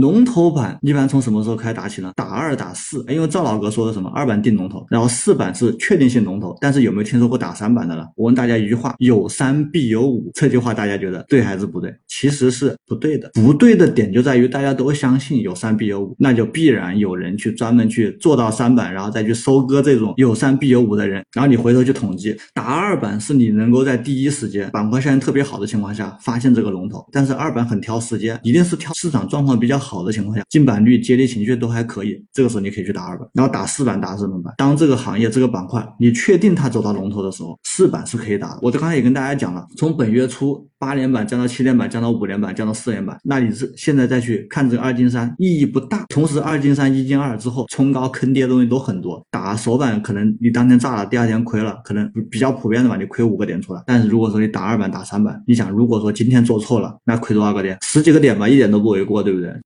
龙头板一般从什么时候开始打起呢？打二打四，因为赵老哥说的什么二板定龙头，然后四板是确定性龙头。但是有没有听说过打三板的了？我问大家一句话：有三必有五，这句话大家觉得对还是不对？其实是不对的。不对的点就在于大家都相信有三必有五，那就必然有人去专门去做到三板，然后再去收割这种有三必有五的人。然后你回头去统计，打二板是你能够在第一时间板块现在特别好的情况下发现这个龙头，但是二板很挑时间，一定是挑市场状况比较好好的情况下，进板率、接力情绪都还可以，这个时候你可以去打二板。然后打四板打什么板？当这个行业这个板块你确定它走到龙头的时候，四板是可以打的。我刚才也跟大家讲了，从本月初八连板降到七连板，降到五连板，降到四连板，那你是现在再去看这个二进三意义不大。同时二进三一进二之后冲高坑跌的东西都很多，打首板可能你当天炸了，第二天亏了，可能比较普遍的吧，你亏五个点出来。但是如果说你打二板打三板，你想如果说今天做错了，那亏多少个点？十几个点吧，一点都不为过，对不对？